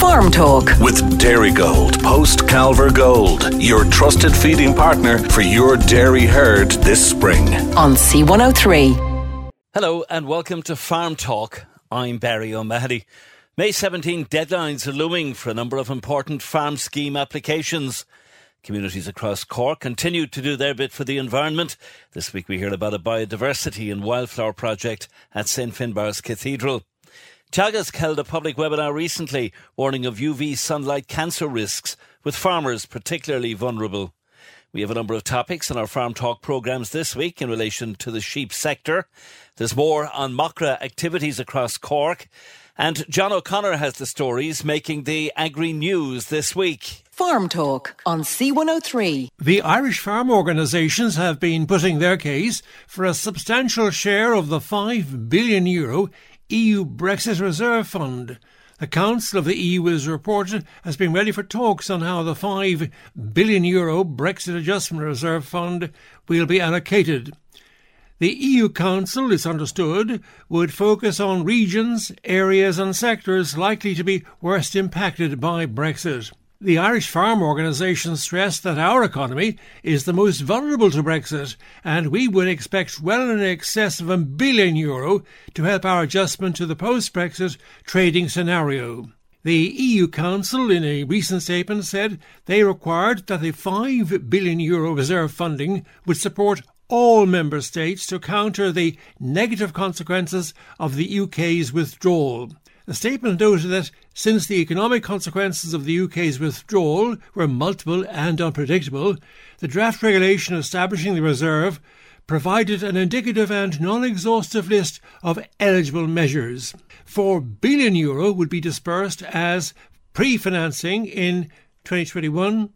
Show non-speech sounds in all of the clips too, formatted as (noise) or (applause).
Farm Talk with Dairygold, post Calver Gold, your trusted feeding partner for your dairy herd this spring. on C103. Hello and welcome to Farm Talk. I'm Barry O'Mahony. May 17 deadlines are looming for a number of important farm scheme applications. Communities across Cork continue to do their bit for the environment. This week we heard about a biodiversity and wildflower project at St Finbarr's Cathedral. Teagasc held a public webinar recently warning of UV sunlight cancer risks, with farmers particularly vulnerable. We have a number of topics in our Farm Talk programmes this week in relation to the sheep sector. There's more on Macra activities across Cork. And John O'Connor has the stories making the Agri News this week. Farm Talk on C103. The Irish farm organisations have been putting their case for a substantial share of the 5 billion euro EU Brexit Reserve Fund. The Council of the EU is reported has been ready for talks on how the 5 billion euro Brexit Adjustment Reserve Fund will be allocated. The EU Council, it's understood, would focus on regions, areas, and sectors likely to be worst impacted by Brexit. The Irish farm organisation stressed that our economy is the most vulnerable to Brexit, and we would expect well in excess of a billion euro to help our adjustment to the post Brexit trading scenario. The EU Council, in a recent statement, said they required that the 5 billion euro reserve funding would support all member states to counter the negative consequences of the UK's withdrawal. The statement noted that since the economic consequences of the UK's withdrawal were multiple and unpredictable, the draft regulation establishing the reserve provided an indicative and non-exhaustive list of eligible measures. 4 billion euro would be dispersed as pre-financing in 2021,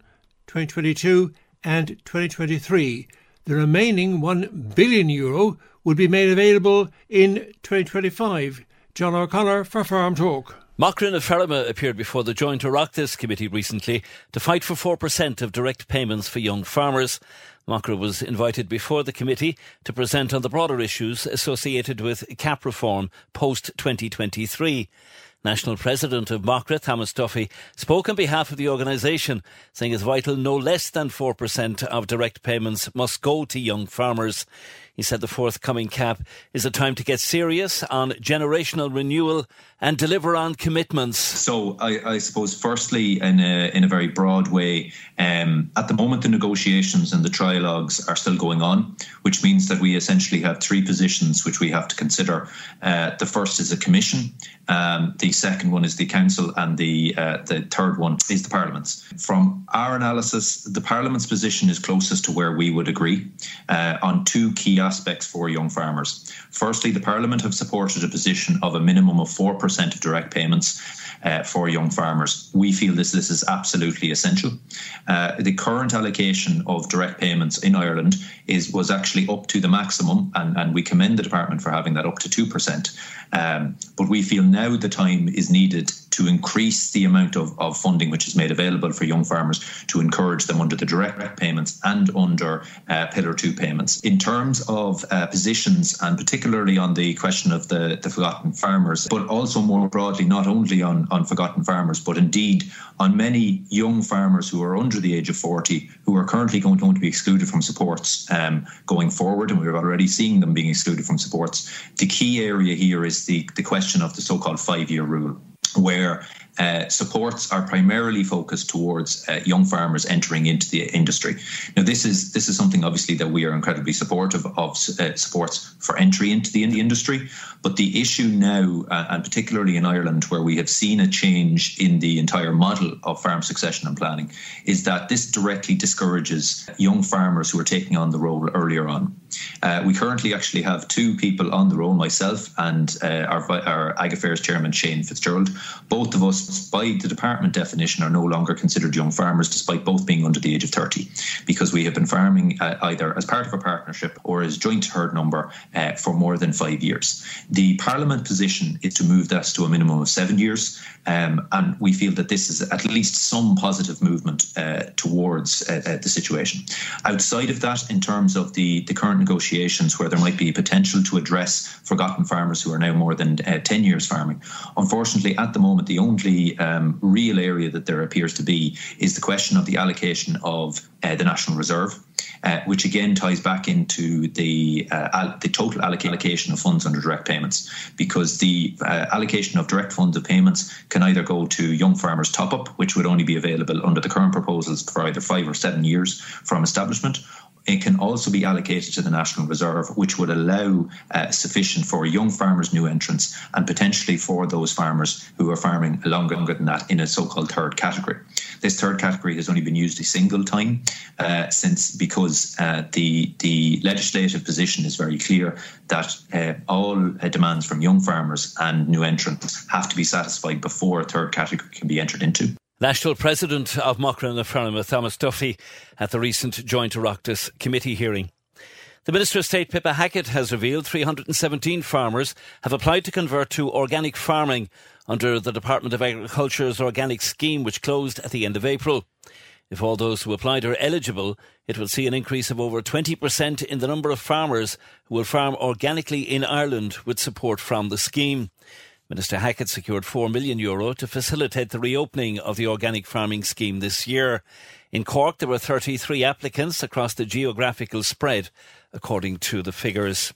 2022 and 2023. The remaining 1 billion euro would be made available in 2025. John O'Connor for Farm Talk. Macra na Feirme appeared before the Joint Oireachtas Committee recently to fight for 4% of direct payments for young farmers. Macra was invited before the committee to present on the broader issues associated with cap reform post 2023. National President of Macra, Thomas Duffy, spoke on behalf of the organisation, saying it's vital no less than 4% of direct payments must go to young farmers. He said the forthcoming cap is a time to get serious on generational renewal and deliver on commitments. So I, I suppose, firstly, in a, in a very broad way, um, at the moment the negotiations and the trialogues are still going on, which means that we essentially have three positions which we have to consider. Uh, the first is a commission, um, the second one is the council, and the uh, the third one is the parliament's. From our analysis, the parliament's position is closest to where we would agree uh, on two key aspects for young farmers. Firstly, the parliament have supported a position of a minimum of four percent of direct payments uh, for young farmers. We feel this this is absolutely essential. Uh, the current allocation of direct payments in Ireland is was actually up to the maximum, and, and we commend the department for having that up to two percent. Um, but we feel now the time is needed to increase the amount of, of funding which is made available for young farmers to encourage them under the direct payments and under uh, Pillar 2 payments. In terms of uh, positions, and particularly on the question of the, the forgotten farmers, but also more broadly, not only on, on forgotten farmers, but indeed on many young farmers who are under the age of 40 who are currently going, going to be excluded from supports um, going forward, and we're already seeing them being excluded from supports. The key area here is the, the question of the so called five year rule. Where uh, supports are primarily focused towards uh, young farmers entering into the industry. Now, this is this is something obviously that we are incredibly supportive of uh, supports for entry into the, in the industry. But the issue now, uh, and particularly in Ireland, where we have seen a change in the entire model of farm succession and planning, is that this directly discourages young farmers who are taking on the role earlier on. Uh, we currently actually have two people on the role, myself and our, our Ag Affairs Chairman Shane Fitzgerald. Both of us, by the department definition, are no longer considered young farmers, despite both being under the age of 30, because we have been farming uh, either as part of a partnership or as joint herd number uh, for more than five years. The Parliament position is to move that to a minimum of seven years, um, and we feel that this is at least some positive movement uh, towards uh, the situation. Outside of that, in terms of the, the current negotiations where there might be potential to address forgotten farmers who are now more than uh, 10 years farming. Unfortunately, at the moment, the only um, real area that there appears to be is the question of the allocation of uh, the National Reserve. Uh, which again ties back into the uh, al- the total allocation of funds under direct payments, because the uh, allocation of direct funds of payments can either go to young farmers top up, which would only be available under the current proposals for either five or seven years from establishment, it can also be allocated to the National Reserve, which would allow uh, sufficient for young farmers, new entrants, and potentially for those farmers who are farming longer, longer than that in a so called third category. This third category has only been used a single time uh, since because uh, the, the legislative position is very clear that uh, all uh, demands from young farmers and new entrants have to be satisfied before a third category can be entered into. National President of Macra na Feirme, Thomas Duffy, at the recent Joint Oireachtas committee hearing. The Minister of State, Pippa Hackett, has revealed 317 farmers have applied to convert to organic farming under the Department of Agriculture's organic scheme, which closed at the end of April. If all those who applied are eligible, it will see an increase of over 20% in the number of farmers who will farm organically in Ireland with support from the scheme. Minister Hackett secured 4 million euro to facilitate the reopening of the organic farming scheme this year. In Cork, there were 33 applicants across the geographical spread, according to the figures.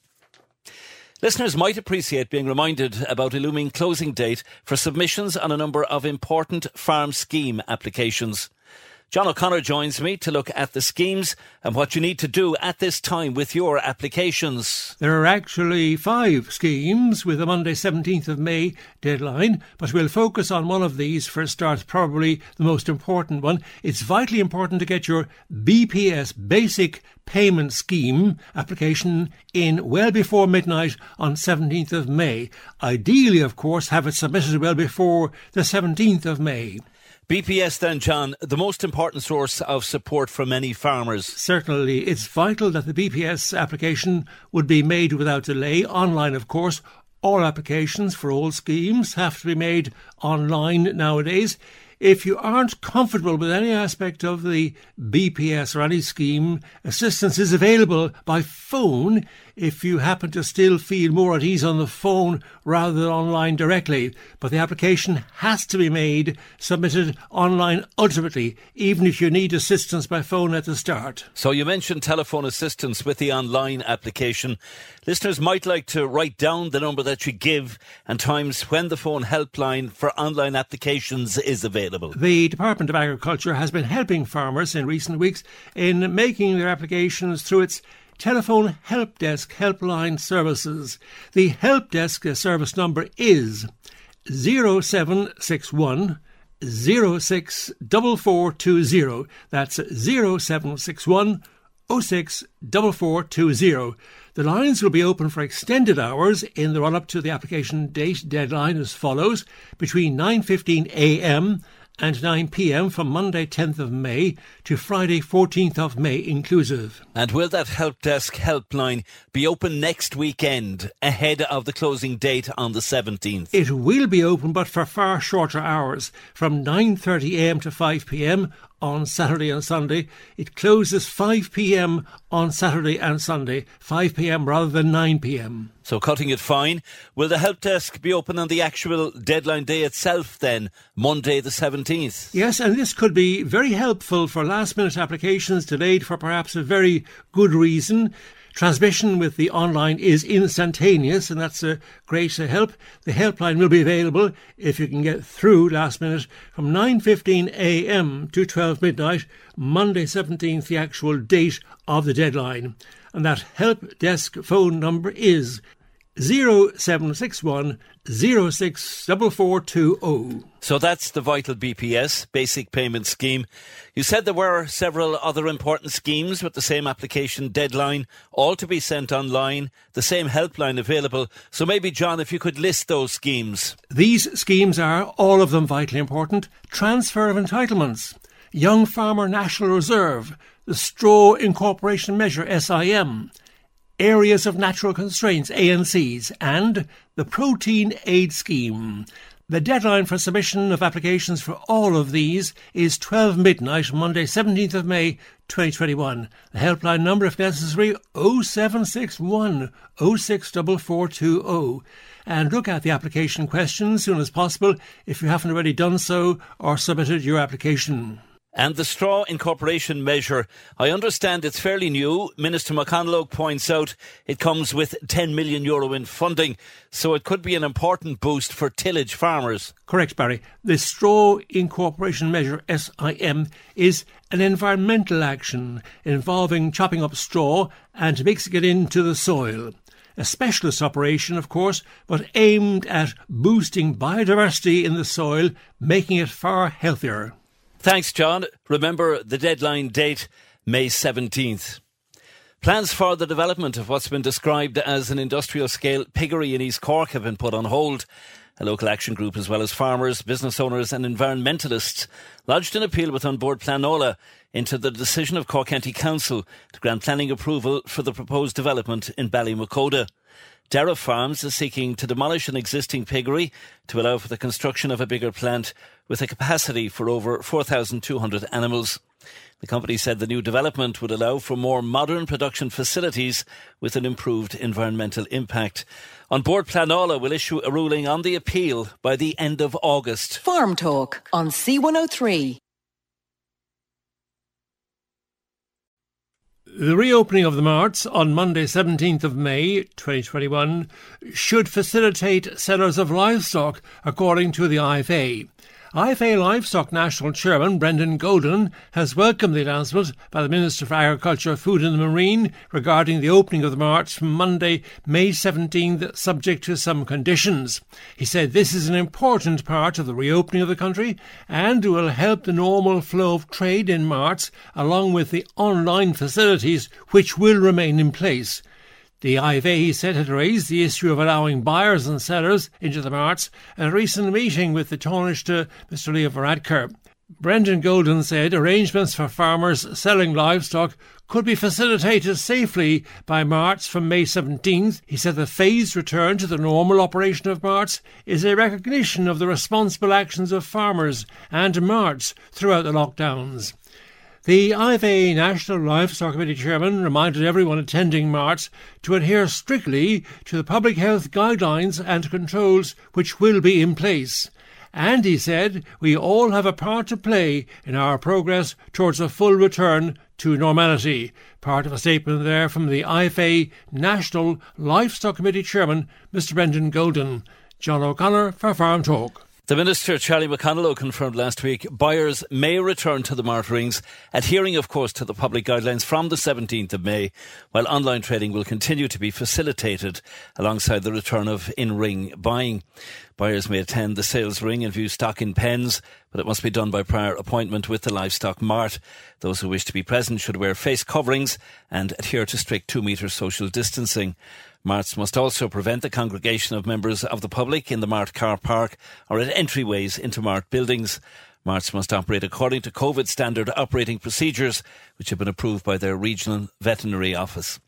Listeners might appreciate being reminded about a looming closing date for submissions on a number of important farm scheme applications. John O'Connor joins me to look at the schemes and what you need to do at this time with your applications. There are actually five schemes with a Monday 17th of May deadline, but we'll focus on one of these for a start, probably the most important one. It's vitally important to get your BPS basic payment scheme application in well before midnight on 17th of May. Ideally, of course, have it submitted well before the 17th of May. BPS then, John, the most important source of support for many farmers. Certainly. It's vital that the BPS application would be made without delay, online, of course. All applications for all schemes have to be made online nowadays. If you aren't comfortable with any aspect of the BPS or any scheme, assistance is available by phone if you happen to still feel more at ease on the phone rather than online directly. But the application has to be made, submitted online ultimately, even if you need assistance by phone at the start. So you mentioned telephone assistance with the online application. Listeners might like to write down the number that you give and times when the phone helpline for online applications is available. The Department of Agriculture has been helping farmers in recent weeks in making their applications through its telephone help desk helpline services. The help desk service number is 0761 064420. That's 0761 064420. The lines will be open for extended hours in the run up to the application date deadline as follows between 9:15 a.m and 9 pm from Monday 10th of May to Friday 14th of May inclusive. And will that help desk helpline be open next weekend ahead of the closing date on the 17th? It will be open but for far shorter hours from 9:30 am to 5 pm on Saturday and Sunday. It closes 5 pm on Saturday and Sunday, 5 pm rather than 9 pm. So cutting it fine. Will the help desk be open on the actual deadline day itself then, Monday the 17th? Yes, and this could be very helpful for last minute applications delayed for perhaps a very good reason. Transmission with the online is instantaneous, and that's a great uh, help. The helpline will be available if you can get through last minute from 9:15 a.m. to 12 midnight, Monday 17th, the actual date of the deadline. And that help desk phone number is 0761 064420. So that's the Vital BPS, Basic Payment Scheme. You said there were several other important schemes with the same application deadline, all to be sent online, the same helpline available. So maybe, John, if you could list those schemes. These schemes are, all of them vitally important, transfer of entitlements, Young Farmer National Reserve, the Straw Incorporation Measure, SIM, Areas of Natural Constraints, ANCs, and the Protein Aid Scheme. The deadline for submission of applications for all of these is 12 midnight, Monday, 17th of May, 2021. The helpline number, if necessary, 0761 064420. And look at the application questions as soon as possible if you haven't already done so or submitted your application. And the straw incorporation measure, I understand it's fairly new. Minister McConalogue points out it comes with 10 million euro in funding, so it could be an important boost for tillage farmers. Correct, Barry. The straw incorporation measure, SIM, is an environmental action involving chopping up straw and mixing it into the soil. A specialist operation, of course, but aimed at boosting biodiversity in the soil, making it far healthier. Thanks, John. Remember the deadline date, May 17th. Plans for the development of what's been described as an industrial scale piggery in East Cork have been put on hold. A local action group, as well as farmers, business owners, and environmentalists, lodged an appeal with An Bord Pleanála into the decision of Cork County Council to grant planning approval for the proposed development in Ballymacoda. Dara Farms is seeking to demolish an existing piggery to allow for the construction of a bigger plant with a capacity for over 4,200 animals. The company said the new development would allow for more modern production facilities with an improved environmental impact. An Bord Pleanála will issue a ruling on the appeal by the end of August. Farm Talk on C103. The reopening of the marts on Monday, 17th of May 2021, should facilitate sellers of livestock, according to the IFA. IFA Livestock National Chairman Brendan Golden has welcomed the announcement by the Minister for Agriculture, Food and the Marine regarding the opening of the marts from Monday, May 17th, subject to some conditions. He said this is an important part of the reopening of the country and will help the normal flow of trade in marts along with the online facilities which will remain in place. The IFA, said, had raised the issue of allowing buyers and sellers into the marts at a recent meeting with the Taoiseach, Mr. Leo Varadkar. Brendan Golden said arrangements for farmers selling livestock could be facilitated safely by marts from May 17th. He said the phased return to the normal operation of marts is a recognition of the responsible actions of farmers and marts throughout the lockdowns. The IFA National Livestock Committee Chairman reminded everyone attending marts to adhere strictly to the public health guidelines and controls which will be in place. And he said, we all have a part to play in our progress towards a full return to normality. Part of a statement there from the IFA National Livestock Committee Chairman, Mr. Brendan Golden. John O'Connor for Farm Talk. The Minister, Charlie McConalogue, confirmed last week buyers may return to the mart rings, adhering, of course, to the public guidelines from the 17th of May, while online trading will continue to be facilitated alongside the return of in ring buying. Buyers may attend the sales ring and view stock in pens, but it must be done by prior appointment with the livestock mart. Those who wish to be present should wear face coverings and adhere to strict two metre social distancing. Marts must also prevent the congregation of members of the public in the Mart car park or at entryways into Mart buildings. Marts must operate according to COVID standard operating procedures, which have been approved by their regional veterinary office.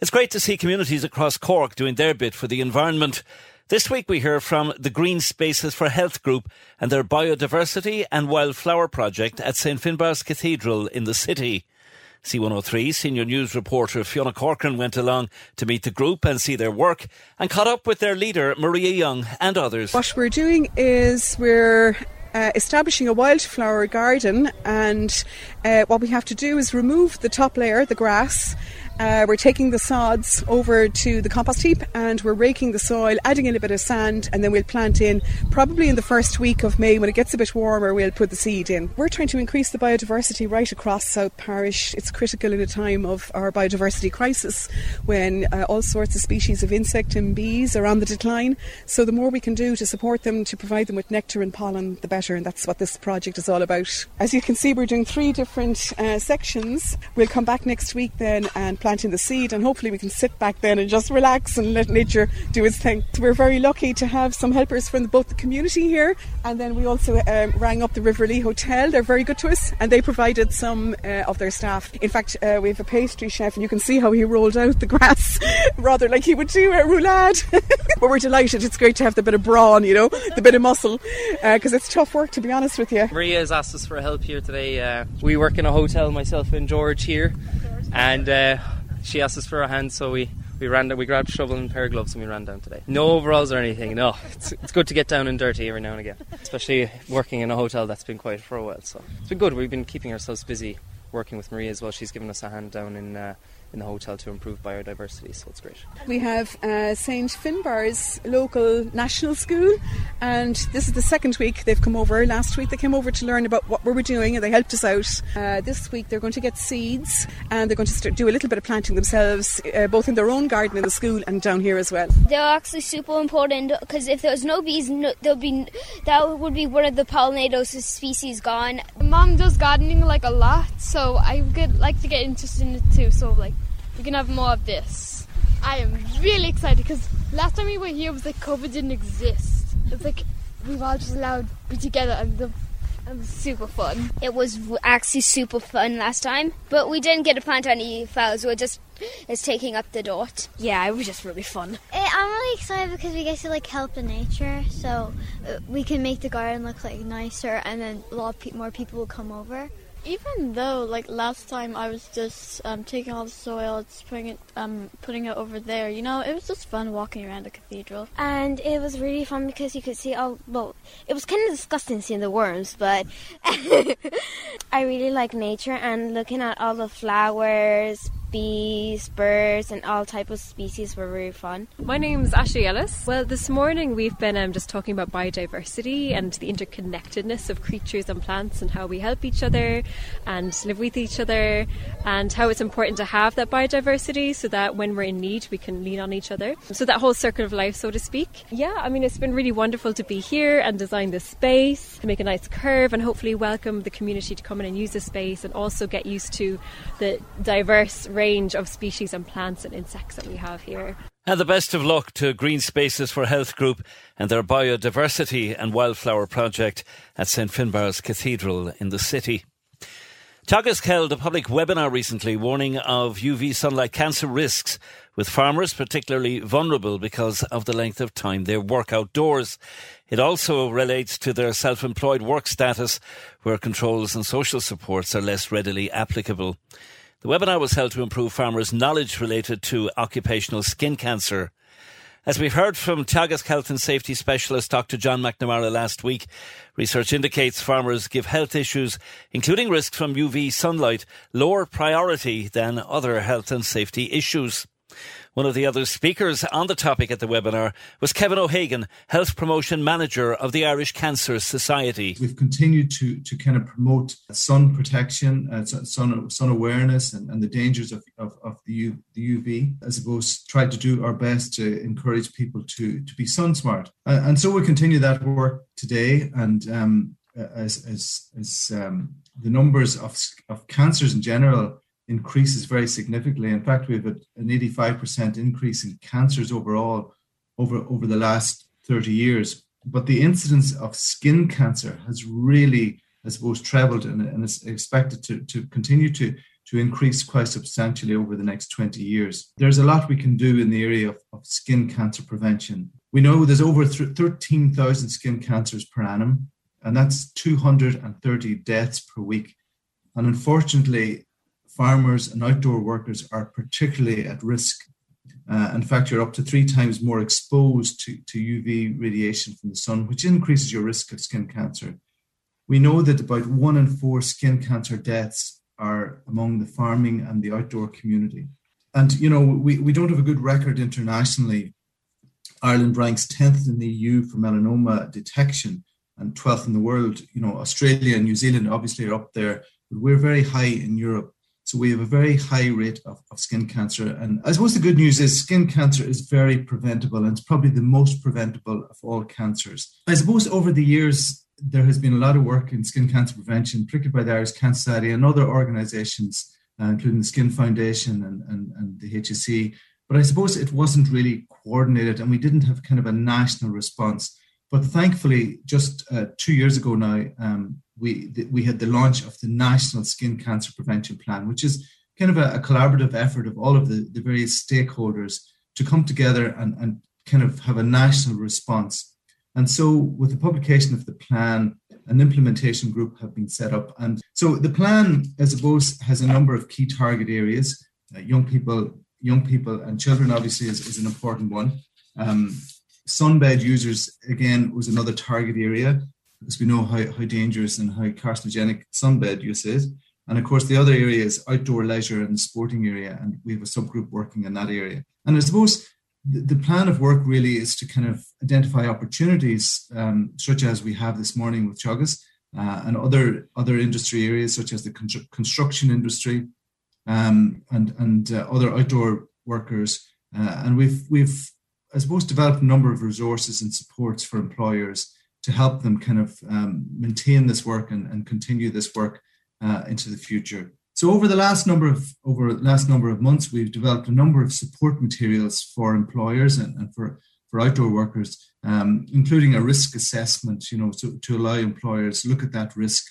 It's great to see communities across Cork doing their bit for the environment. This week we hear from the Green Spaces for Health Group and their biodiversity and wildflower project at St Finbarr's Cathedral in the city. C103 senior news reporter Fiona Corcoran went along to meet the group and see their work and caught up with their leader Maria Young and others. What we're doing is we're uh, establishing a wildflower garden, and uh, what we have to do is remove the top layer, the grass, Uh, we're taking the sods over to the compost heap and we're raking the soil, adding in a bit of sand, and then we'll plant in probably in the first week of May when it gets a bit warmer. We'll put the seed in. We're trying to increase the biodiversity right across South Parish. It's critical in a time of our biodiversity crisis when uh, all sorts of species of insect and bees are on the decline. So the more we can do to support them, to provide them with nectar and pollen, the better. And that's what this project is all about. As you can see, we're doing three different uh, sections. We'll come back next week then and planting the seed, and hopefully we can sit back then and just relax and let nature do its thing. So we're very lucky to have some helpers from both the community here, and then we also um, rang up the River Lee Hotel. They're very good to us, and they provided some uh, of their staff. In fact, uh, we have a pastry chef, and you can see how he rolled out the (laughs) grass, rather like he would do a roulade. (laughs) but we're delighted. It's great to have the bit of brawn, you know, the bit of muscle, because uh, it's tough work to be honest with you. Maria has asked us for help here today. Uh, we work in a hotel, myself and George here, and uh, she asked us for a hand, so we we ran down, we grabbed shovel and pair of gloves and we ran down today. No overalls or anything. No, it's, it's good to get down and dirty every now and again, especially working in a hotel that's been quiet for a while. So it's been good. We've been keeping ourselves busy working with Maria as well. She's given us a hand down in. Uh, in the hotel to improve biodiversity, so it's great. We have uh, St Finbarr's local national school, and this is the second week they've come over. Last week they came over to learn about what we were doing, and they helped us out. Uh, this week they're going to get seeds, and they're going to start, do a little bit of planting themselves, uh, both in their own garden in the school and down here as well. They're actually super important because if there's no bees, no, there'll be that would be one of the pollinators species gone. Mom does gardening like a lot, so I would like to get interested in it too. So like we can have more of this. I am really excited because last time we were here it was like COVID didn't exist. It's like we were all just allowed to be together and the it was super fun. It was actually super fun last time, but we didn't get to plant any flowers. We were just it's taking up the dot. Yeah, it was just really fun. Eh, I'm really excited because we get to like help the nature, so uh, we can make the garden look like nicer, and then a lot pe- more people will come over even though like last time I was just um, taking all the soil, just putting it, um, putting it over there. You know, it was just fun walking around the cathedral, and it was really fun because you could see all. Well, it was kind of disgusting seeing the worms, but (laughs) I really like nature and looking at all the flowers, bees, birds, and all type of species were really fun. My name's Ashley Ellis. Well, this morning we've been um, just talking about biodiversity and the interconnectedness of creatures and plants and how we help each other and live with each other and how it's important to have that biodiversity so that when we're in need we can lean on each other. So that whole circle of life, so to speak. Yeah, I mean it's been really wonderful to be here and design this space, to make a nice curve and hopefully welcome the community to come in and use the space and also get used to the diverse range of species and plants and insects that we have here. And the best of luck to Green Spaces for Health Group and their biodiversity and wildflower project at St Finbarr's Cathedral in the city. Teagasc held a public webinar recently warning of UV sunlight cancer risks, with farmers particularly vulnerable because of the length of time they work outdoors. It also relates to their self employed work status, where controls and social supports are less readily applicable. The webinar was held to improve farmers' knowledge related to occupational skin cancer. As we've heard from Teagasc Health and Safety Specialist Dr. John McNamara last week, research indicates farmers give health issues, including risks from UV sunlight, lower priority than other health and safety issues. One of the other speakers on the topic at the webinar was Kevin O'Hagan, Health Promotion Manager of the Irish Cancer Society. We've continued to, to kind of promote sun protection, uh, sun, sun awareness, and, and the dangers of, of, of the, the UV. I suppose try to do our best to encourage people to, to be sun smart. Uh, and so we continue that work today. And um, as, as, as um, the numbers of, of cancers in general increases very significantly. In fact, we have an 85% increase in cancers overall over, over the last 30 years. But the incidence of skin cancer has really, I suppose, trebled and, and is expected to, to continue to, to increase quite substantially over the next 20 years. There's a lot we can do in the area of, of skin cancer prevention. We know there's over 13,000 skin cancers per annum, and that's 230 deaths per week. And unfortunately, farmers and outdoor workers are particularly at risk. Uh, in fact, you're up to three times more exposed to, to UV radiation from the sun, which increases your risk of skin cancer. We know that about one in four skin cancer deaths are among the farming and the outdoor community. and you know, we, we don't have a good record internationally. Ireland ranks 10th in the EU for melanoma detection and 12th in the world. You know, Australia and New Zealand obviously are up there, but we're very high in Europe. So we have a very high rate of, of skin cancer. And I suppose the good news is skin cancer is very preventable and it's probably the most preventable of all cancers. I suppose over the years, there has been a lot of work in skin cancer prevention, particularly by the Irish Cancer Society and other organizations, uh, including the Skin Foundation and, and, and the HSE. But I suppose it wasn't really coordinated and we didn't have kind of a national response. But thankfully, just uh, two years ago now, um, we th- we had the launch of the National Skin Cancer Prevention Plan, which is kind of a, a collaborative effort of all of the, the various stakeholders to come together and, and kind of have a national response. And so, with the publication of the plan, an implementation group have been set up. And so, the plan, as I suppose, has a number of key target areas. Uh, young people, young people, and children obviously is, is an important one. Um, sunbed users again was another target area because we know how, how dangerous and how carcinogenic sunbed use is. And of course, the other area is outdoor leisure and the sporting area, and we have a subgroup working in that area. And I suppose the, plan of work really is to kind of identify opportunities, um, such as we have this morning with Teagasc uh, and other other industry areas such as the con- construction industry um, and and uh, other outdoor workers. Uh, and we've we've I suppose developed a number of resources and supports for employers to help them kind of um, maintain this work and, and continue this work uh, into the future. So over the last number of over last number of months, we've developed a number of support materials for employers and, and for, for outdoor workers, um, including a risk assessment, you know, to, to allow employers to look at that risk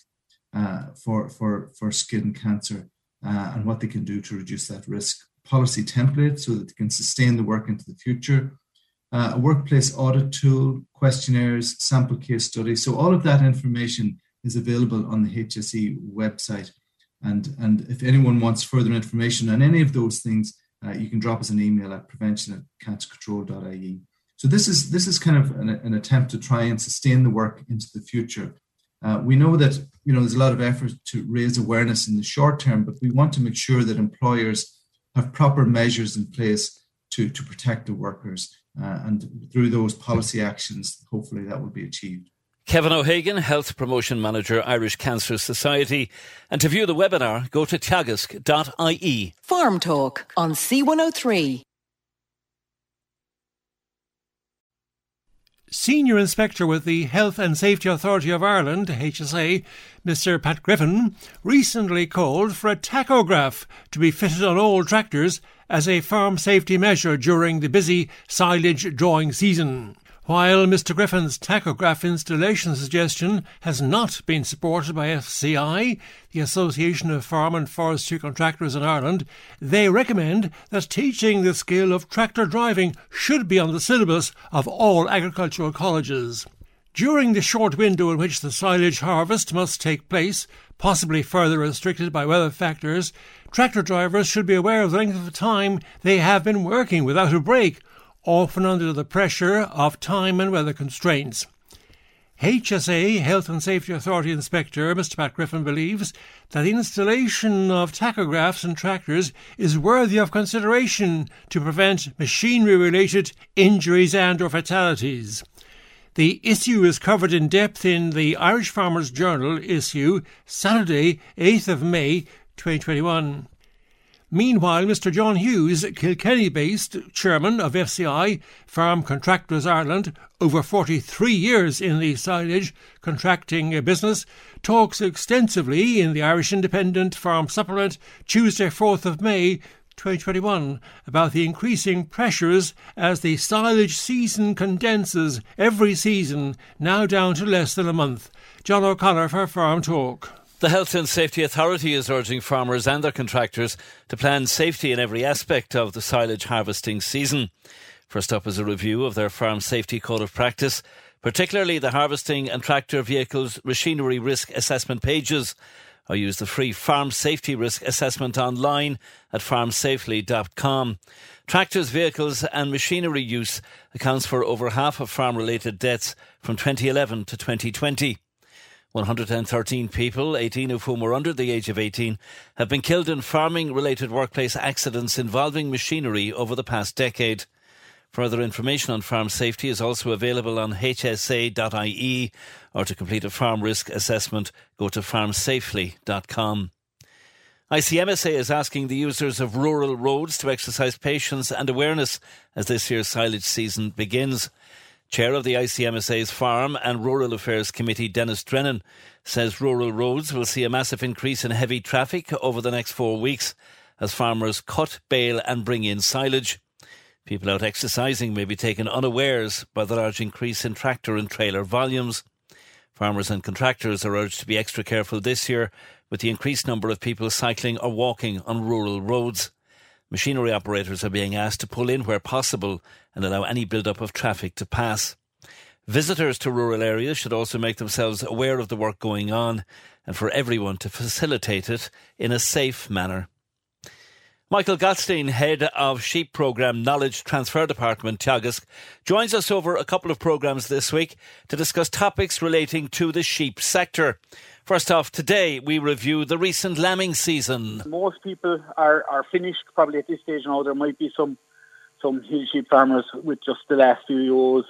uh, for, for, for skin cancer uh, and what they can do to reduce that risk. Policy template so that they can sustain the work into the future uh, a workplace audit tool, questionnaires, sample case studies. So all of that information is available on the HSE website. And, and if anyone wants further information on any of those things, uh, you can drop us an email at prevention at cancercontrol.ie. So this is this is kind of an, an, attempt to try and sustain the work into the future. Uh, we know that you know there's a lot of effort to raise awareness in the short term, but we want to make sure that employers have proper measures in place to, to protect the workers. Uh, and through those policy actions, hopefully that will be achieved. Kevin O'Hagan, Health Promotion Manager, Irish Cancer Society. And to view the webinar, go to teagasc.ie. Farm Talk on C103. Senior Inspector with the Health and Safety Authority of Ireland, HSA, Mr. Pat Griffin, recently called for a tachograph to be fitted on all tractors as a farm safety measure during the busy silage drawing season. While Mr. Griffin's tachograph installation suggestion has not been supported by FCI, the Association of Farm and Forestry Contractors in Ireland, they recommend that teaching the skill of tractor driving should be on the syllabus of all agricultural colleges. During the short window in which the silage harvest must take place, possibly further restricted by weather factors, tractor drivers should be aware of the length of time they have been working without a break often under the pressure of time and weather constraints. HSA Health and Safety Authority Inspector Mr. Pat Griffin believes that the installation of tachographs in tractors is worthy of consideration to prevent machinery related injuries and or fatalities. The issue is covered in depth in the Irish Farmers Journal issue Saturday 8th of May 2021. Meanwhile, Mr. John Hughes, Kilkenny based chairman of FCI, Farm Contractors Ireland, over 43 years in the silage contracting business, talks extensively in the Irish Independent Farm Supplement Tuesday, 4th of May 2021 about the increasing pressures as the silage season condenses every season, now down to less than a month. John O'Connor for Farm Talk. The Health and Safety Authority is urging farmers and their contractors to plan safety in every aspect of the silage harvesting season. First up is a review of their Farm Safety Code of Practice, particularly the harvesting and tractor vehicles machinery risk assessment pages. I use the free Farm Safety Risk Assessment online at farmsafely.com. Tractors, vehicles and machinery use accounts for over half of farm related deaths from 2011 to 2020. 113 people, 18 of whom were under the age of 18, have been killed in farming related workplace accidents involving machinery over the past decade. Further information on farm safety is also available on hsa.ie or to complete a farm risk assessment, go to farmsafely.com. ICMSA is asking the users of rural roads to exercise patience and awareness as this year's silage season begins. Chair of the ICMSA's Farm and Rural Affairs Committee, Denis Drennan, says rural roads will see a massive increase in heavy traffic over the next four weeks as farmers cut, bale, and bring in silage. People out exercising may be taken unawares by the large increase in tractor and trailer volumes. Farmers and contractors are urged to be extra careful this year with the increased number of people cycling or walking on rural roads. Machinery operators are being asked to pull in where possible and allow any build-up of traffic to pass. Visitors to rural areas should also make themselves aware of the work going on and for everyone to facilitate it in a safe manner. Michael Gottstein, head of Sheep Programme Knowledge Transfer Department, Teagasc, joins us over a couple of programmes this week to discuss topics relating to the sheep sector. First off, today we review the recent lambing season. Most people are, are finished probably at this stage now. There might be some some hill sheep farmers with just the last few ewes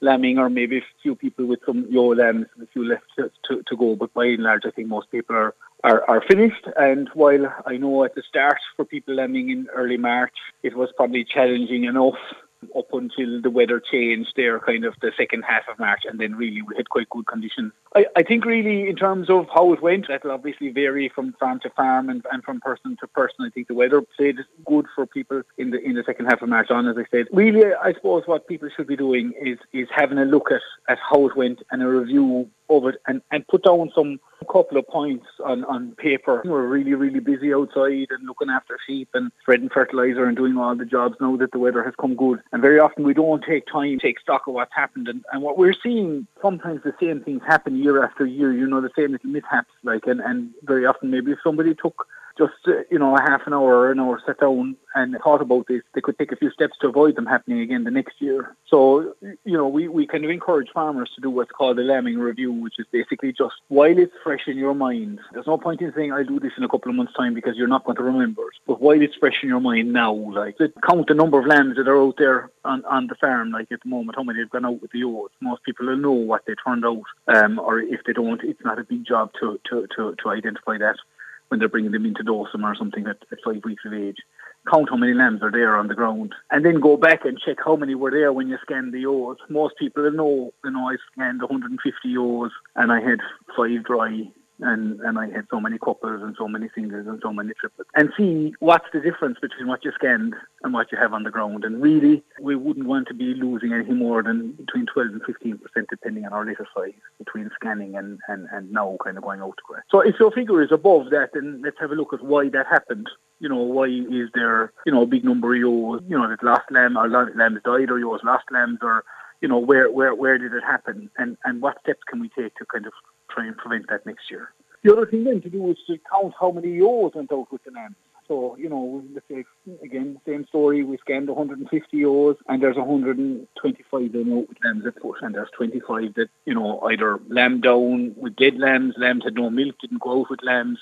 lambing, or maybe a few people with some ewe lambs, and a few left to, to, to go. But by and large, I think most people are, are, are finished. And while I know at the start for people lambing in early March, it was probably challenging enough up until the weather changed there, kind of the second half of March, and then really we had quite good conditions. I, I think really in terms of how it went, that'll obviously vary from farm to farm and, and from person to person. I think the weather played good for people in the in the second half of March on, as I said. Really, I suppose what people should be doing is is having a look at, at how it went and a review of it and, and put down some couple of points on, on paper. We're really, really busy outside and looking after sheep and spreading fertilizer and doing all the jobs now that the weather has come good. And very often we don't take time to take stock of what's happened. And, and what we're seeing, sometimes the same things happen year after year, you know, the same little mishaps. Like, and, and very often maybe if somebody took just uh, you know a half an hour or an hour sat down and thought about this, they could take a few steps to avoid them happening again the next year. So you know we, we kind of encourage farmers to do what's called a lambing review, which is basically just while it's fresh in your mind. There's no point in saying I'll do this in a couple of months' time because you're not going to remember it. But while it's fresh in your mind now, like count the number of lambs that are out there on, on the farm, like at the moment, how many have gone out with the ewes. Most people will know what they turned out, um, or if they don't, it's not a big job to to to, to identify that when they're bringing them into Dawson or something at, at five weeks of age. Count how many lambs are there on the ground, and then go back and check how many were there when you scanned the ewes. Most people know, you know, I scanned 150 ewes, and I had five dry and and I had so many couples and so many singles and so many triplets, and see what's the difference between what you scanned and what you have on the ground. And really, we wouldn't want to be losing any more than between 12 and 15 percent, depending on our litter size, between scanning and, and, and now kind of going out to grass. So if your figure is above that, then let's have a look at why that happened. You know, why is there, you know, a big number of ewes, you know, that lost lamb or lambs died or ewes lost lambs or, you know, where, where, where did it happen? And, and what steps can we take to kind of try and prevent that next year. The other thing then to do is to count how many ewes went out with the lambs. So, you know, let's say, again, same story, we scanned 150 ewes and there's 125 then out with lambs at foot and there's 25 that, you know, either lamb down with dead lambs, lambs had no milk, didn't go out with lambs,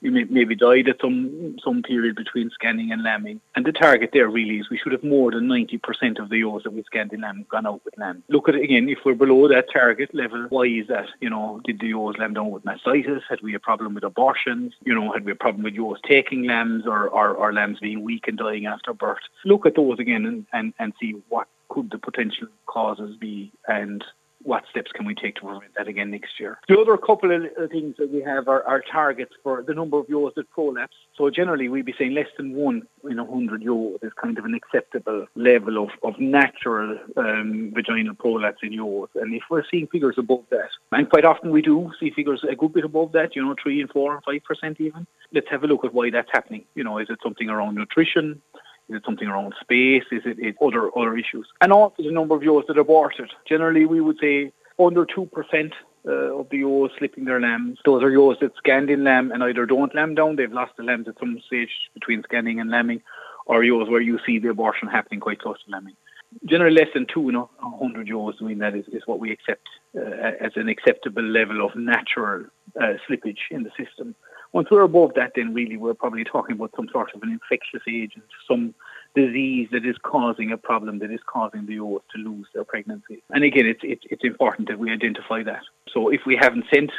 you may, maybe died at some some period between scanning and lambing. And the target there really is we should have more than 90% of the ewes that we scanned in lamb gone out with lamb. Look at it again, if we're below that target level, why is that? You know, did the ewes lamb down with mastitis? Had we a problem with abortions? You know, had we a problem with ewes taking lambs or, or, or lambs being weak and dying after birth? Look at those again and, and, and see what could the potential causes be and what steps can we take to prevent that again next year? The other couple of things that we have are, are targets for the number of ewes that prolapse. So generally we'd be saying less than one in a hundred ewes is kind of an acceptable level of, of natural um, vaginal prolapse in ewes. And if we're seeing figures above that, and quite often we do see figures a good bit above that, you know, three and four and five percent even, let's have a look at why that's happening. You know, is it something around nutrition? Is it something around space? Is it, it other other issues? And also the number of ewes that are aborted. Generally, we would say under two percent uh, of the ewes slipping their lambs. Those are ewes that scanned in lamb and either don't lamb down, they've lost the lambs at some stage between scanning and lambing, or ewes where you see the abortion happening quite close to lambing. generally less than two, you know, 100 euros. I mean, that is, is what we accept uh, as an acceptable level of natural uh, slippage in the system. Once we're above that, then really we're probably talking about some sort of an infectious agent, some disease that is causing a problem that is causing the oats to lose their pregnancy. And again, it's, it's, it's important that we identify that. So if we haven't sent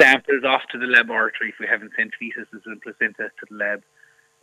samples off to the laboratory, if we haven't sent fetuses and placenta to the lab,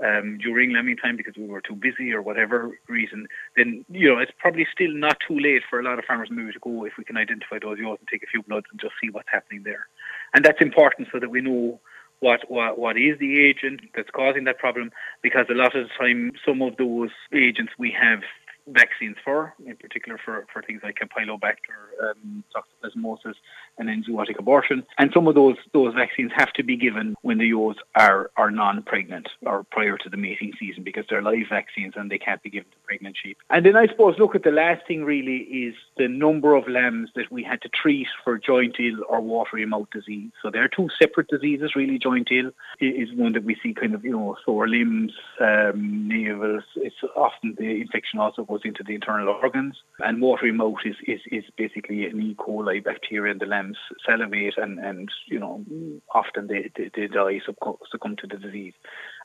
um, during lambing time because we were too busy or whatever reason, then you know it's probably still not too late for a lot of farmers maybe to go if we can identify those yaws and take a few bloods and just see what's happening there, and that's important so that we know what, what what is the agent that's causing that problem? Because a lot of the time some of those agents we have vaccines for, in particular for, for things like Campylobacter, um, toxoplasmosis, and then enzootic abortion. And some of those those vaccines have to be given when the ewes are, are non-pregnant or prior to the mating season because they're live vaccines and they can't be given to pregnant sheep. And then I suppose look at the last thing really is the number of lambs that we had to treat for joint ill or watery mouth disease. So they're two separate diseases really. Joint ill is one that we see kind of, you know, sore limbs, um, navels. It's often the infection also goes into the internal organs. And watery mouth is, is, is basically an E. coli bacteria in the lambs salivate and, and you know, often they, they, they die, succumb to the disease.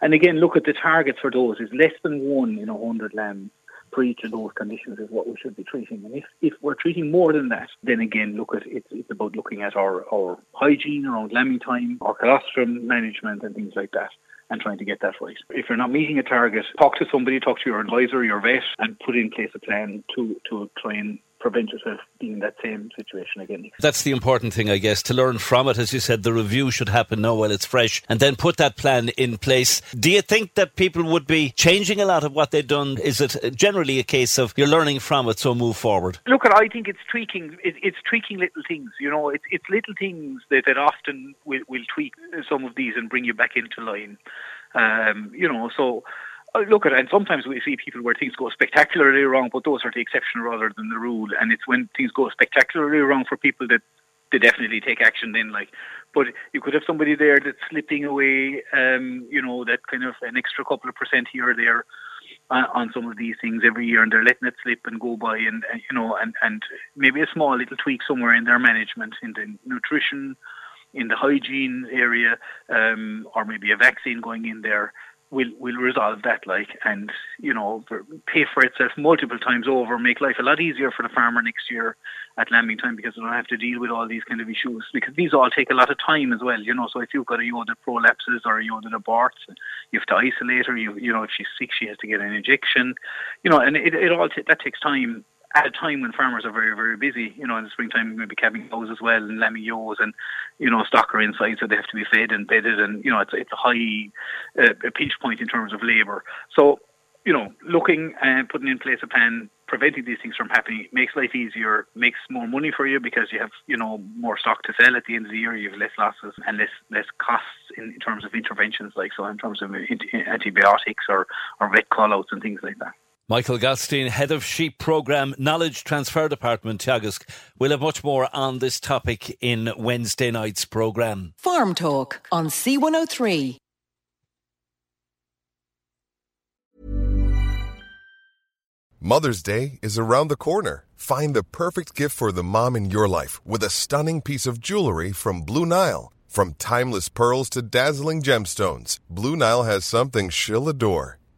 And again, look at the targets for those is less than one in a hundred lambs for each of those conditions is what we should be treating. And if, if we're treating more than that, then again, look at it's, it's about looking at our, our hygiene around lambing time, our colostrum management, and things like that and trying to get that right. If you're not meeting a target, talk to somebody, talk to your advisor, your vet, and put in place a plan to, to try and prevent yourself being in that same situation again. That's the important thing, I guess, to learn from it. As you said, the review should happen now while it's fresh and then put that plan in place. Do you think that people would be changing a lot of what they've done? Is it generally a case of you're learning from it, so move forward? Look, I think it's tweaking. it's tweaking little things. You know, it's, it's little things that, that often will, will tweak some of these and bring you back into line. Um, you know, so look at it, and sometimes we see people where things go spectacularly wrong, but those are the exception rather than the rule. And it's when things go spectacularly wrong for people that they definitely take action then like but you could have somebody there that's slipping away um you know that kind of an extra couple of percent here or there uh, on some of these things every year and they're letting it slip and go by and, and you know and and maybe a small little tweak somewhere in their management in the nutrition in the hygiene area um or maybe a vaccine going in there will we'll resolve that like and you know pay for itself multiple times over make life a lot easier for the farmer next year at lambing time because they don't have to deal with all these kind of issues because these all take a lot of time as well you know. So if you've got a ewe that prolapses or a ewe that aborts you have to isolate her you you know if she's sick she has to get an injection you know and it, it all t- that takes time at a time when farmers are very, very busy, you know, in the springtime, maybe calving cows as well, and lambing ewes, and, you know, stock are inside, so they have to be fed and bedded, and, you know, it's, it's a high uh, a pinch point in terms of labour. So, you know, looking and putting in place a plan, preventing these things from happening makes life easier, makes more money for you because you have, you know, more stock to sell at the end of the year, you have less losses and less less costs in, in terms of interventions, like so in terms of antibiotics or, or vet call-outs and things like that. Michael Gottstein, Head of Sheep Programme Knowledge Transfer Department, Teagasc. We'll have much more on this topic in Wednesday night's programme. Farm Talk on C103. Mother's Day is around the corner. Find the perfect gift for the mom in your life with a stunning piece of jewelry from Blue Nile. From timeless pearls to dazzling gemstones, Blue Nile has something she'll adore.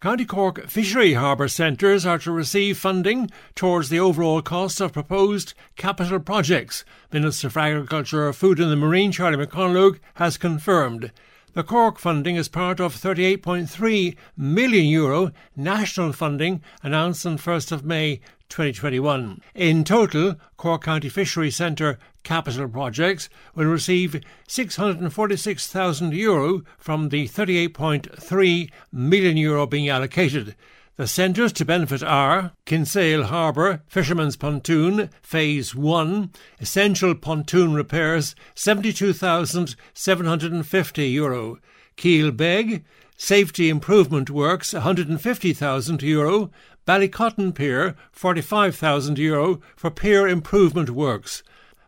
County Cork Fishery Harbour Centres are to receive funding towards the overall cost of proposed capital projects. Minister for Agriculture, Food and the Marine, Charlie McConalogue, has confirmed. The Cork funding is part of 38.3 million euro national funding announced on 1st of May 2021. In total, Cork County Fishery Centre capital projects will receive 646,000 euro from the 38.3 million euro being allocated. The centres to benefit are Kinsale Harbour, Fisherman's Pontoon, Phase 1, Essential Pontoon Repairs, €72,750, Euro, Keelbeg, Safety Improvement Works, €150,000, Euro, Ballycotton Pier, €45,000 Euro for pier improvement works.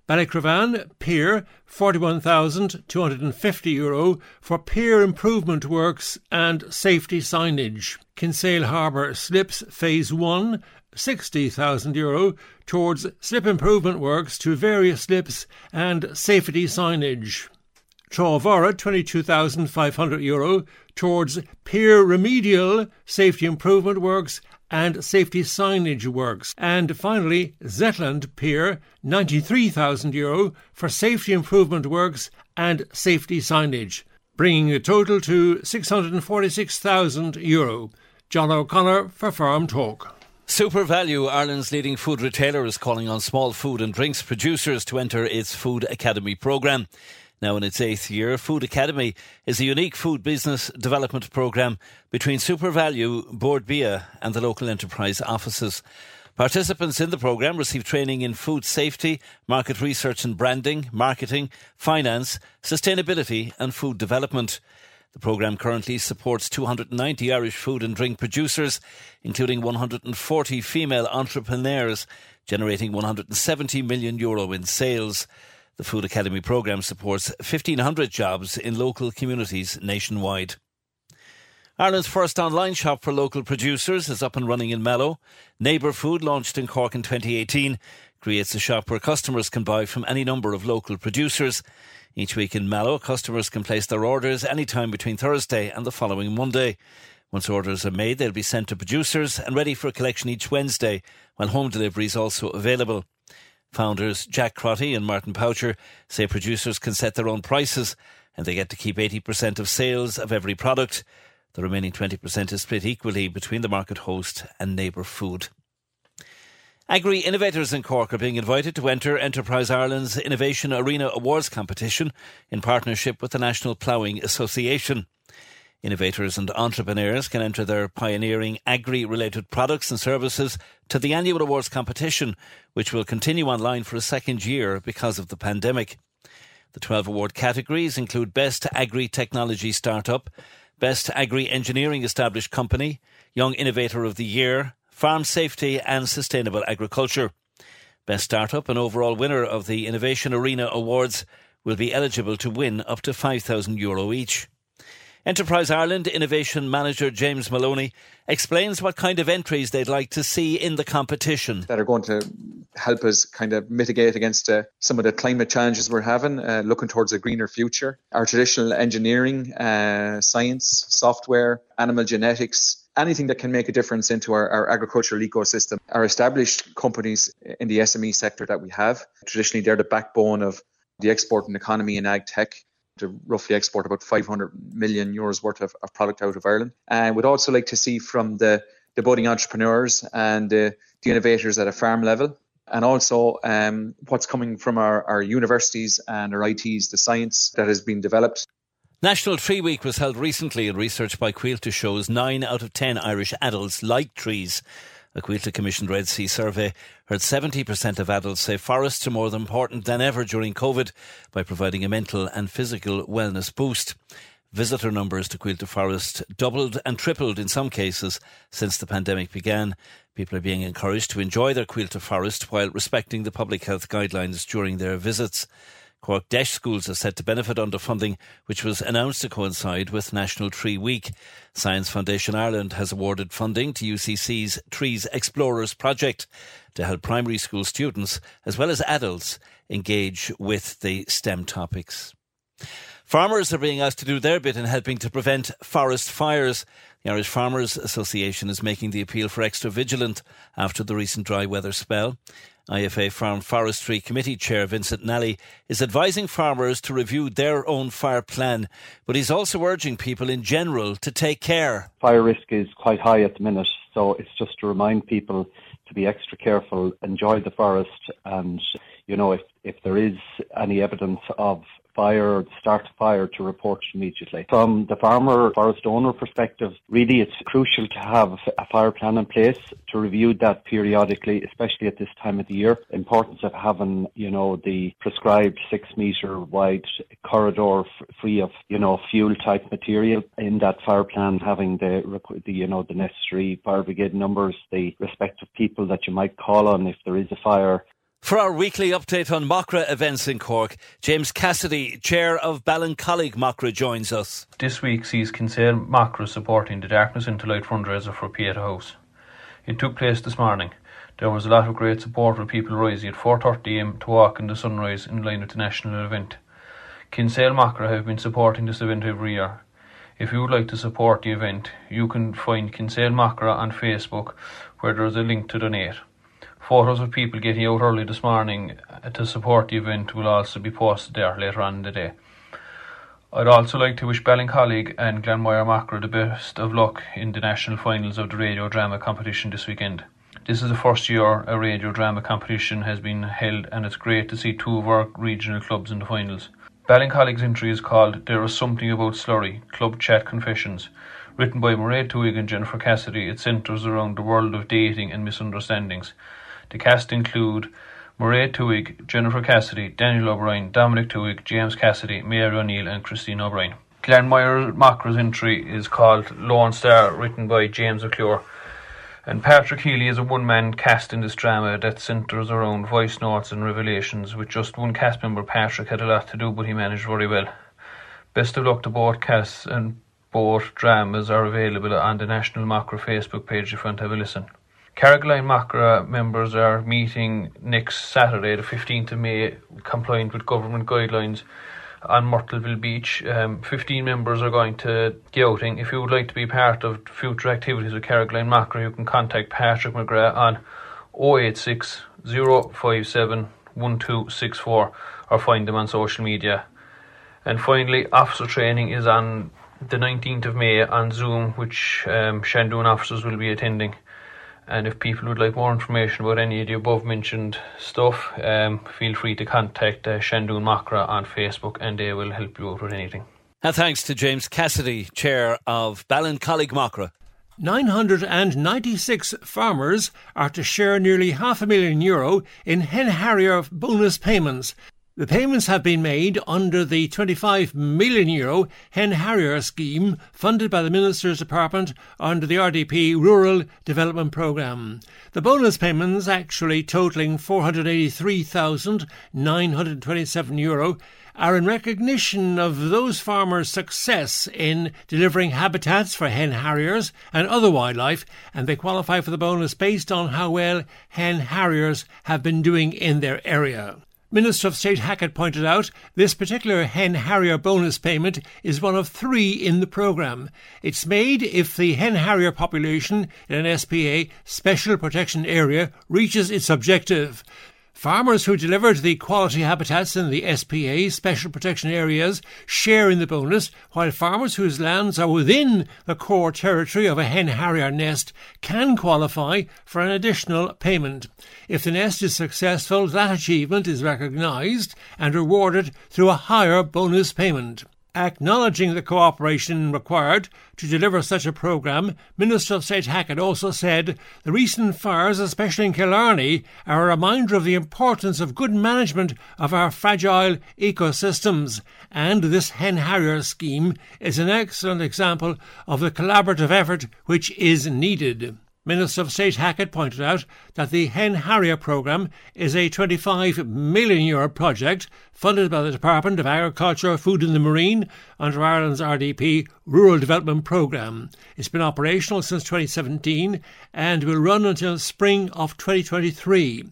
Ballycrovane Pier, €41,250 Euro for pier improvement works and safety signage. Kinsale Harbour Slips Phase 1, €60,000 Euro towards slip improvement works to various slips and safety signage. Travara, €22,500 Euro towards pier remedial safety improvement works and safety signage works. And finally, Zetland Pier, €93,000 Euro for safety improvement works and safety signage, bringing the total to €646,000. John O'Connor for Farm Talk. SuperValu, Ireland's leading food retailer, is calling on small food and drinks producers to enter its Food Academy programme. Now in its eighth year, Food Academy is a unique food business development programme between SuperValu, Bord Bia and the local enterprise offices. Participants in the programme receive training in food safety, market research and branding, marketing, finance, sustainability and food development. The programme currently supports 290 Irish food and drink producers, including 140 female entrepreneurs, generating 170 million euro in sales. The Food Academy programme supports 1,500 jobs in local communities nationwide. Ireland's first online shop for local producers is up and running in Mallow. Neighbour Food, launched in Cork in 2018, creates a shop where customers can buy from any number of local producers. Each week in Mallow, customers can place their orders anytime between Thursday and the following Monday. Once orders are made, they'll be sent to producers and ready for collection each Wednesday, while home delivery is also available. Founders Jack Crotty and Martin Poucher say producers can set their own prices and they get to keep 80% of sales of every product. The remaining 20% is split equally between the market host and neighbour food. Agri innovators in Cork are being invited to enter Enterprise Ireland's Innovation Arena Awards competition in partnership with the National Ploughing Association. Innovators and entrepreneurs can enter their pioneering agri related products and services to the annual awards competition, which will continue online for a second year because of the pandemic. The 12 award categories include Best Agri Technology Startup, Best Agri Engineering Established Company, Young Innovator of the Year, Farm Safety and Sustainable Agriculture. Best Startup and overall winner of the Innovation Arena Awards will be eligible to win up to €5,000 Euro each. Enterprise Ireland Innovation Manager James Maloney explains what kind of entries they'd like to see in the competition. That are going to help us kind of mitigate against uh, some of the climate challenges we're having, uh, looking towards a greener future. Our traditional engineering, uh, science, software, animal genetics, anything that can make a difference into our, our, agricultural ecosystem. Our established companies in the SME sector that we have, traditionally they're the backbone of the exporting economy in ag tech to roughly export about 500 million euros worth of, of product out of Ireland. And we'd also like to see from the, the budding entrepreneurs and the, the innovators at a farm level and also um, what's coming from our, our universities and our ITs, the science that has been developed. National Tree Week was held recently and research by Coillte shows 9 out of 10 Irish adults like trees. A Coillte commissioned Red C survey heard 70% of adults say forests are more important than ever during COVID by providing a mental and physical wellness boost. Visitor numbers to Coillte Forest doubled and tripled in some cases since the pandemic began. People are being encouraged to enjoy their Coillte Forest while respecting the public health guidelines during their visits. Cork DEIS schools are set to benefit under funding which was announced to coincide with National Tree Week. Science Foundation Ireland has awarded funding to UCC's Trees Explorers project to help primary school students as well as adults engage with the STEM topics. Farmers are being asked to do their bit in helping to prevent forest fires. The Irish Farmers Association is making the appeal for extra vigilant after the recent dry weather spell. IFA Farm Forestry Committee Chair Vincent Nally is advising farmers to review their own fire plan, but he's also urging people in general to take care. Fire risk is quite high at the minute, so it's just to remind people to be extra careful, enjoy the forest, and you know if if there is any evidence of fire start fire to report immediately. From the farmer forest owner perspective, really it's crucial to have a fire plan in place to review that periodically, especially at this time of the year. Importance of having, you know, the prescribed six metre wide corridor free of, you know, fuel type material in that fire plan, having the, the, you know, the necessary fire brigade numbers, the respective people that you might call on if there is a fire for our weekly update on Macra events in Cork, James Cassidy, Chair of Ballincollig Macra, joins us. This week sees Kinsale Macra supporting the Darkness into Light fundraiser for Pieta House. It took place this morning. There was a lot of great support with people rising at 4.30am to walk in the sunrise in line with the national event. Kinsale Macra have been supporting this event every year. If you would like to support the event, you can find Kinsale Macra on Facebook where there is a link to donate. Photos of people getting out early this morning uh, to support the event will also be posted there later on in the day. I'd also like to wish Ballincollig and Glanmire Macra the best of luck in the national finals of the radio drama competition this weekend. This is the first year a radio drama competition has been held and it's great to see two of our regional clubs in the finals. Ballincollig's entry is called There is Something About Slurry, Club Chat Confessions. Written by Mairead Tuig and Jennifer Cassidy, it centres around the world of dating and misunderstandings. The cast include Mairead Tuig, Jennifer Cassidy, Daniel O'Brien, Dominic Tuig, James Cassidy, Mary O'Neill, and Christine O'Brien. Glanmire Macra's entry is called Lone Star, written by James O'Clure. And Patrick Healy is a one man cast in this drama that centres around voice notes and revelations. With just one cast member, Patrick had a lot to do, but he managed very well. Best of luck to both casts, and both dramas are available on the National Macra Facebook page if you want to have a listen. Carrigaline Macra members are meeting next Saturday, the 15th of May, compliant with government guidelines on Myrtleville Beach. Um, 15 members are going to the outing. If you would like to be part of future activities with Carrigaline Macra, you can contact Patrick McGrath on 086 057 1264 or find them on social media. And finally, officer training is on the 19th of May on Zoom, which um, Shandon officers will be attending. And if people would like more information about any of the above mentioned stuff, um, feel free to contact uh, Shandon Macra on Facebook and they will help you out with anything. And thanks to James Cassidy, Chair of Ballincollig Macra. 996 farmers are to share nearly half a million euro in hen harrier bonus payments the payments have been made under the 25 million euro Hen Harrier scheme funded by the Minister's Department under the RDP Rural Development Programme. The bonus payments, actually totalling 483,927 euro, are in recognition of those farmers' success in delivering habitats for hen harriers and other wildlife, and they qualify for the bonus based on how well hen harriers have been doing in their area. Minister of State Hackett pointed out this particular hen harrier bonus payment is one of three in the programme. It's made if the hen harrier population in an SPA special protection area reaches its objective. Farmers who delivered the quality habitats in the SPA special protection areas share in the bonus, while farmers whose lands are within the core territory of a hen harrier nest can qualify for an additional payment. If the nest is successful, that achievement is recognised and rewarded through a higher bonus payment. Acknowledging the cooperation required to deliver such a programme, Minister of State Hackett also said the recent fires, especially in Killarney, are a reminder of the importance of good management of our fragile ecosystems, and this hen harrier scheme is an excellent example of the collaborative effort which is needed. Minister of State Hackett pointed out that the Hen Harrier programme is a 25 million euro project funded by the Department of Agriculture, Food and the Marine under Ireland's RDP Rural Development Programme. It's been operational since 2017 and will run until spring of 2023.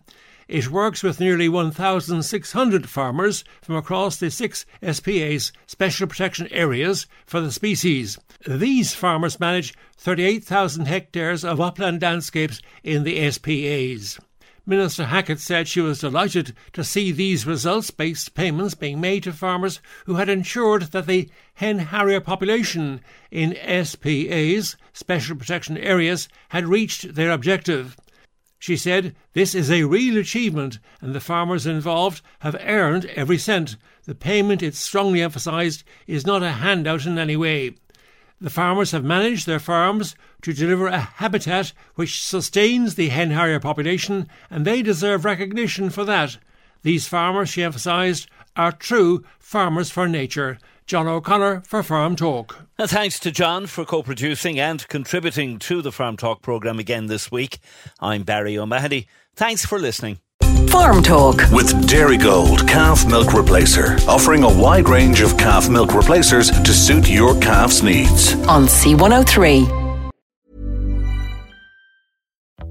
It works with nearly 1,600 farmers from across the six SPA's special protection areas for the species. These farmers manage 38,000 hectares of upland landscapes in the SPAs. Minister Hackett said she was delighted to see these results based payments being made to farmers who had ensured that the hen harrier population in SPA's special protection areas had reached their objective. She said, This is a real achievement, and the farmers involved have earned every cent. The payment, it strongly emphasised, is not a handout in any way. The farmers have managed their farms to deliver a habitat which sustains the hen harrier population, and they deserve recognition for that. These farmers, she emphasised, are true farmers for nature. John O'Connor for Farm Talk. And thanks to John for co producing and contributing to the Farm Talk programme again this week. I'm Barry O'Mahony. Thanks for listening. Farm Talk with Dairygold Calf Milk Replacer, offering a wide range of calf milk replacers to suit your calf's needs. On C103.